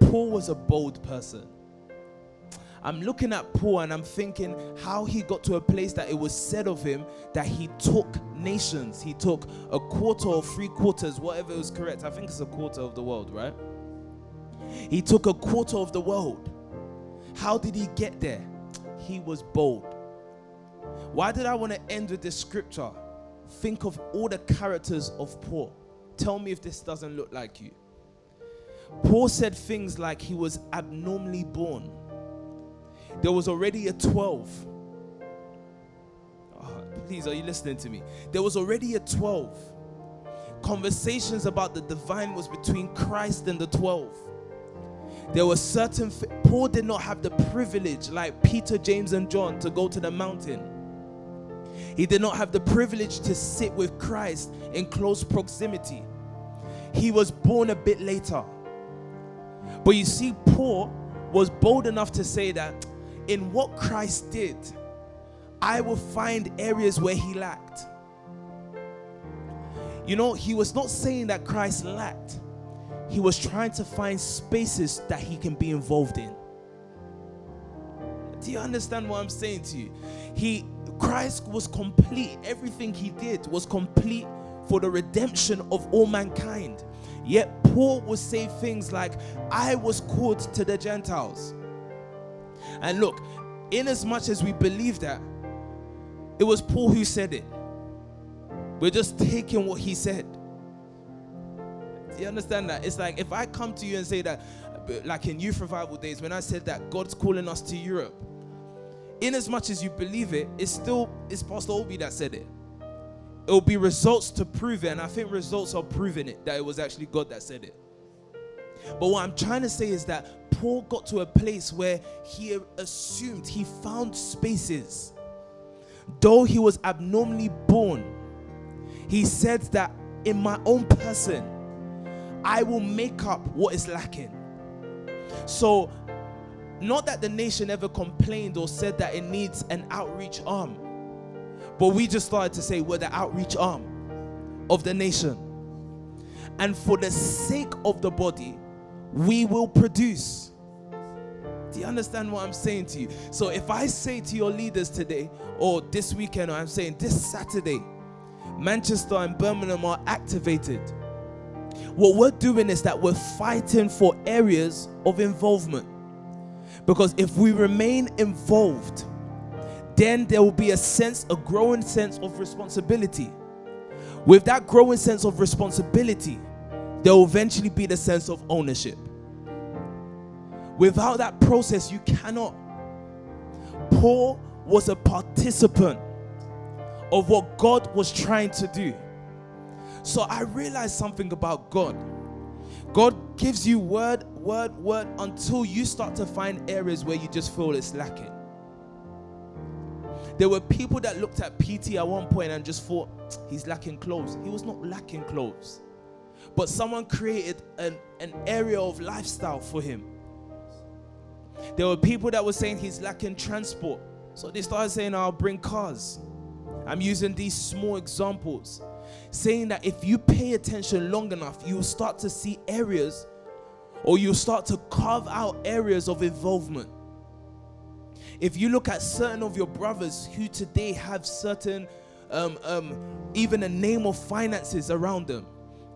Paul was a bold person. I'm looking at Paul and I'm thinking how he got to a place that it was said of him that he took nations. He took a quarter or three quarters, whatever was correct. I think it's a quarter of the world, right? He took a quarter of the world. How did he get there? He was bold. Why did I want to end with this scripture? Think of all the characters of Paul. Tell me if this doesn't look like you. Paul said things like he was abnormally born. There was already a 12. Oh, please, are you listening to me? There was already a 12. Conversations about the divine was between Christ and the 12. There were certain, Paul did not have the privilege, like Peter, James, and John, to go to the mountain. He did not have the privilege to sit with Christ in close proximity. He was born a bit later. But you see, Paul was bold enough to say that in what Christ did, I will find areas where he lacked. You know, he was not saying that Christ lacked, he was trying to find spaces that he can be involved in. Do you understand what I'm saying to you? He Christ was complete. Everything he did was complete for the redemption of all mankind. Yet Paul would say things like, I was called to the Gentiles. And look, in as much as we believe that, it was Paul who said it. We're just taking what he said. Do you understand that? It's like if I come to you and say that, like in youth revival days, when I said that God's calling us to Europe, in as much as you believe it, it's still it's Pastor Obi that said it. It will be results to prove it, and I think results are proving it that it was actually God that said it. But what I'm trying to say is that Paul got to a place where he assumed he found spaces. Though he was abnormally born, he said that in my own person, I will make up what is lacking. So not that the nation ever complained or said that it needs an outreach arm, but we just started to say we're the outreach arm of the nation. And for the sake of the body, we will produce. Do you understand what I'm saying to you? So if I say to your leaders today, or this weekend, or I'm saying this Saturday, Manchester and Birmingham are activated. What we're doing is that we're fighting for areas of involvement. Because if we remain involved, then there will be a sense, a growing sense of responsibility. With that growing sense of responsibility, there will eventually be the sense of ownership. Without that process, you cannot. Paul was a participant of what God was trying to do. So I realized something about God. God gives you word, word, word until you start to find areas where you just feel it's lacking. There were people that looked at PT at one point and just thought he's lacking clothes. He was not lacking clothes. But someone created an, an area of lifestyle for him. There were people that were saying he's lacking transport. So they started saying, I'll bring cars. I'm using these small examples saying that if you pay attention long enough, you'll start to see areas or you'll start to carve out areas of involvement. If you look at certain of your brothers who today have certain, um, um, even a name of finances around them,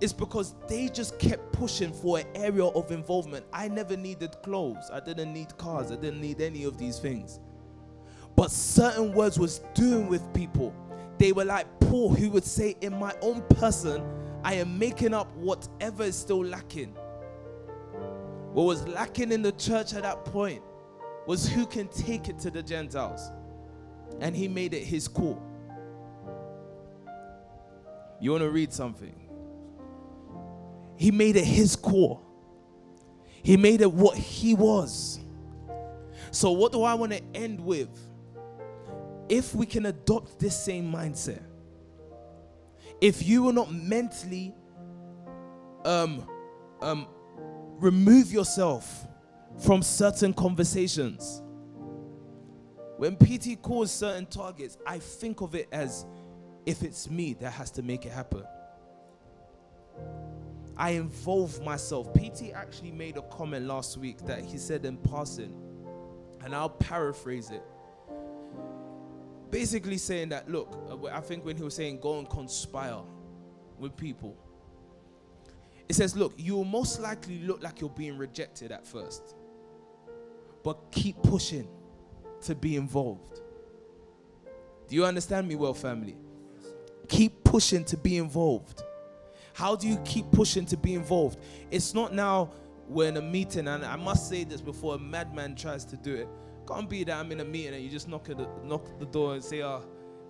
it's because they just kept pushing for an area of involvement. I never needed clothes. I didn't need cars. I didn't need any of these things. But certain words was doing with people. They were like Paul, who would say, In my own person, I am making up whatever is still lacking. What was lacking in the church at that point was who can take it to the Gentiles. And he made it his call. You want to read something? He made it his core. He made it what he was. So, what do I want to end with? If we can adopt this same mindset, if you will not mentally um, um, remove yourself from certain conversations, when PT calls certain targets, I think of it as if it's me that has to make it happen. I involve myself. PT actually made a comment last week that he said in passing, and I'll paraphrase it. Basically, saying that, look, I think when he was saying go and conspire with people, it says, look, you will most likely look like you're being rejected at first, but keep pushing to be involved. Do you understand me well, family? Keep pushing to be involved. How do you keep pushing to be involved? It's not now we're in a meeting, and I must say this before a madman tries to do it. Can't be that I'm in a meeting and you just knock at the, knock the door and say, "Oh,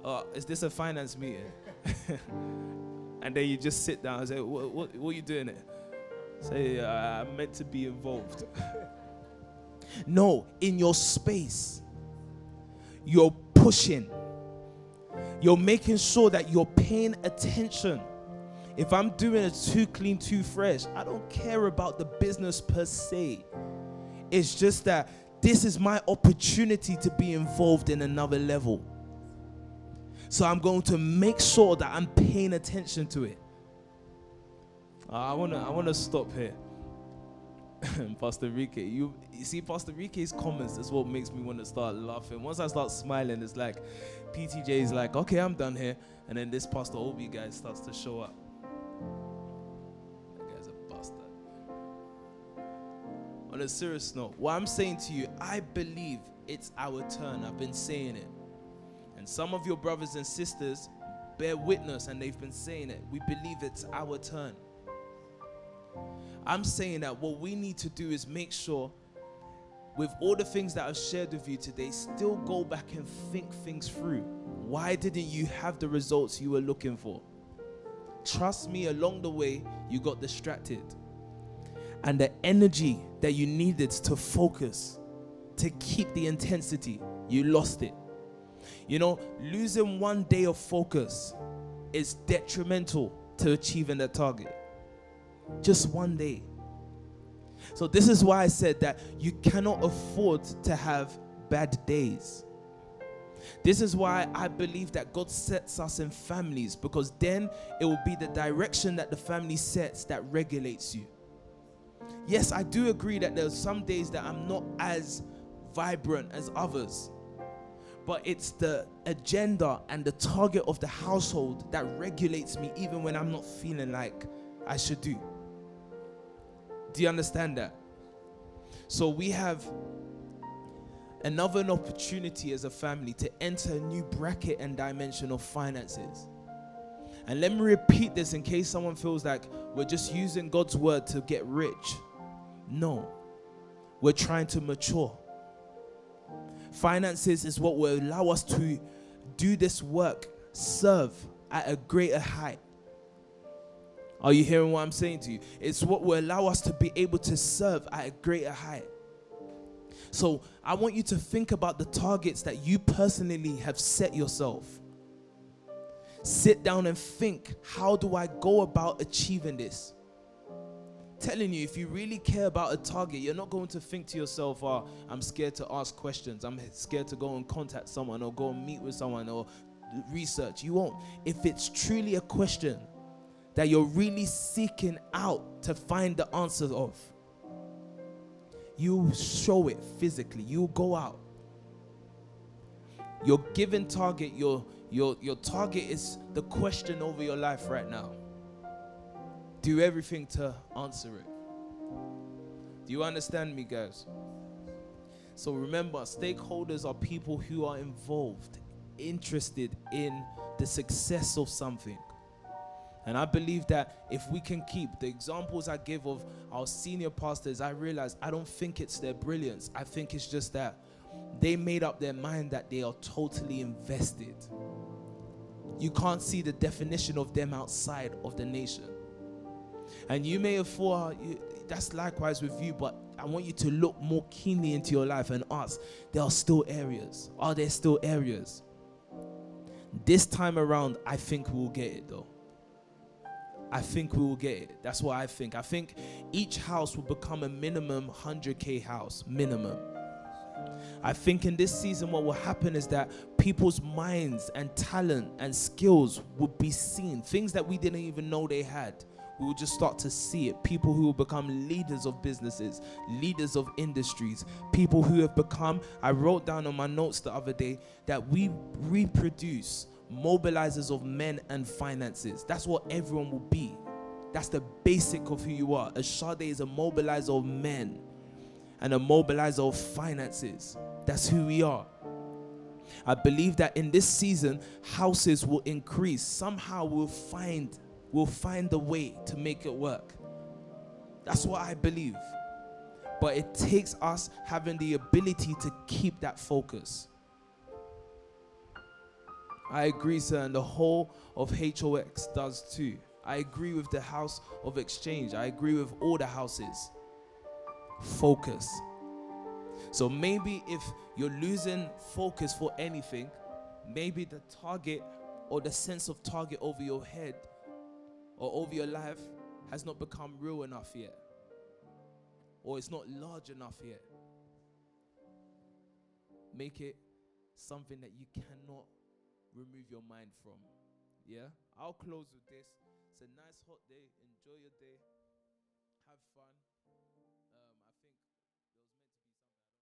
uh, is this a finance meeting?" and then you just sit down and say, "What, what, what are you doing it?" Say, uh, "I'm meant to be involved." no, in your space, you're pushing. You're making sure that you're paying attention if I'm doing it too clean, too fresh, I don't care about the business per se. It's just that this is my opportunity to be involved in another level. So I'm going to make sure that I'm paying attention to it. Uh, I wanna I wanna stop here. Pastor Rique, you, you see Pastor Rique's comments is what makes me want to start laughing. Once I start smiling, it's like PTJ is like, okay, I'm done here. And then this Pastor Obi guy starts to show up. On a serious note, what I'm saying to you, I believe it's our turn. I've been saying it. And some of your brothers and sisters bear witness and they've been saying it. We believe it's our turn. I'm saying that what we need to do is make sure, with all the things that I've shared with you today, still go back and think things through. Why didn't you have the results you were looking for? Trust me, along the way, you got distracted and the energy that you needed to focus, to keep the intensity, you lost it. You know, losing one day of focus is detrimental to achieving the target. Just one day. So, this is why I said that you cannot afford to have bad days. This is why I believe that God sets us in families because then it will be the direction that the family sets that regulates you yes, I do agree that there's some days that I'm not as vibrant as others. But it's the agenda and the target of the household that regulates me even when I'm not feeling like I should do. Do you understand that? So we have another an opportunity as a family to enter a new bracket and dimension of finances. And let me repeat this in case someone feels like we're just using God's word to get rich. No, we're trying to mature. Finances is what will allow us to do this work, serve at a greater height. Are you hearing what I'm saying to you? It's what will allow us to be able to serve at a greater height. So I want you to think about the targets that you personally have set yourself. Sit down and think how do I go about achieving this? Telling you, if you really care about a target, you're not going to think to yourself, oh, I'm scared to ask questions. I'm scared to go and contact someone or go and meet with someone or research. You won't. If it's truly a question that you're really seeking out to find the answers of, you show it physically. You go out. your given target, your your your target is the question over your life right now. Do everything to answer it. Do you understand me, guys? So remember, stakeholders are people who are involved, interested in the success of something. And I believe that if we can keep the examples I give of our senior pastors, I realize I don't think it's their brilliance. I think it's just that they made up their mind that they are totally invested. You can't see the definition of them outside of the nation. And you may have thought ah, you, that's likewise with you, but I want you to look more keenly into your life and ask there are still areas. Are there still areas? This time around, I think we'll get it though. I think we will get it. That's what I think. I think each house will become a minimum 100k house, minimum. I think in this season, what will happen is that people's minds and talent and skills will be seen, things that we didn't even know they had. We will just start to see it. People who will become leaders of businesses, leaders of industries, people who have become. I wrote down on my notes the other day that we reproduce mobilizers of men and finances. That's what everyone will be. That's the basic of who you are. A Sade is a mobilizer of men and a mobilizer of finances. That's who we are. I believe that in this season, houses will increase. Somehow we'll find we'll find a way to make it work. That's what I believe. But it takes us having the ability to keep that focus. I agree, sir, and the whole of HOX does too. I agree with the house of exchange. I agree with all the houses. Focus. So maybe if you're losing focus for anything, maybe the target or the sense of target over your head or over your life has not become real enough yet. Or it's not large enough yet. Make it something that you cannot remove your mind from. Yeah? I'll close with this. It's a nice hot day. Enjoy your day.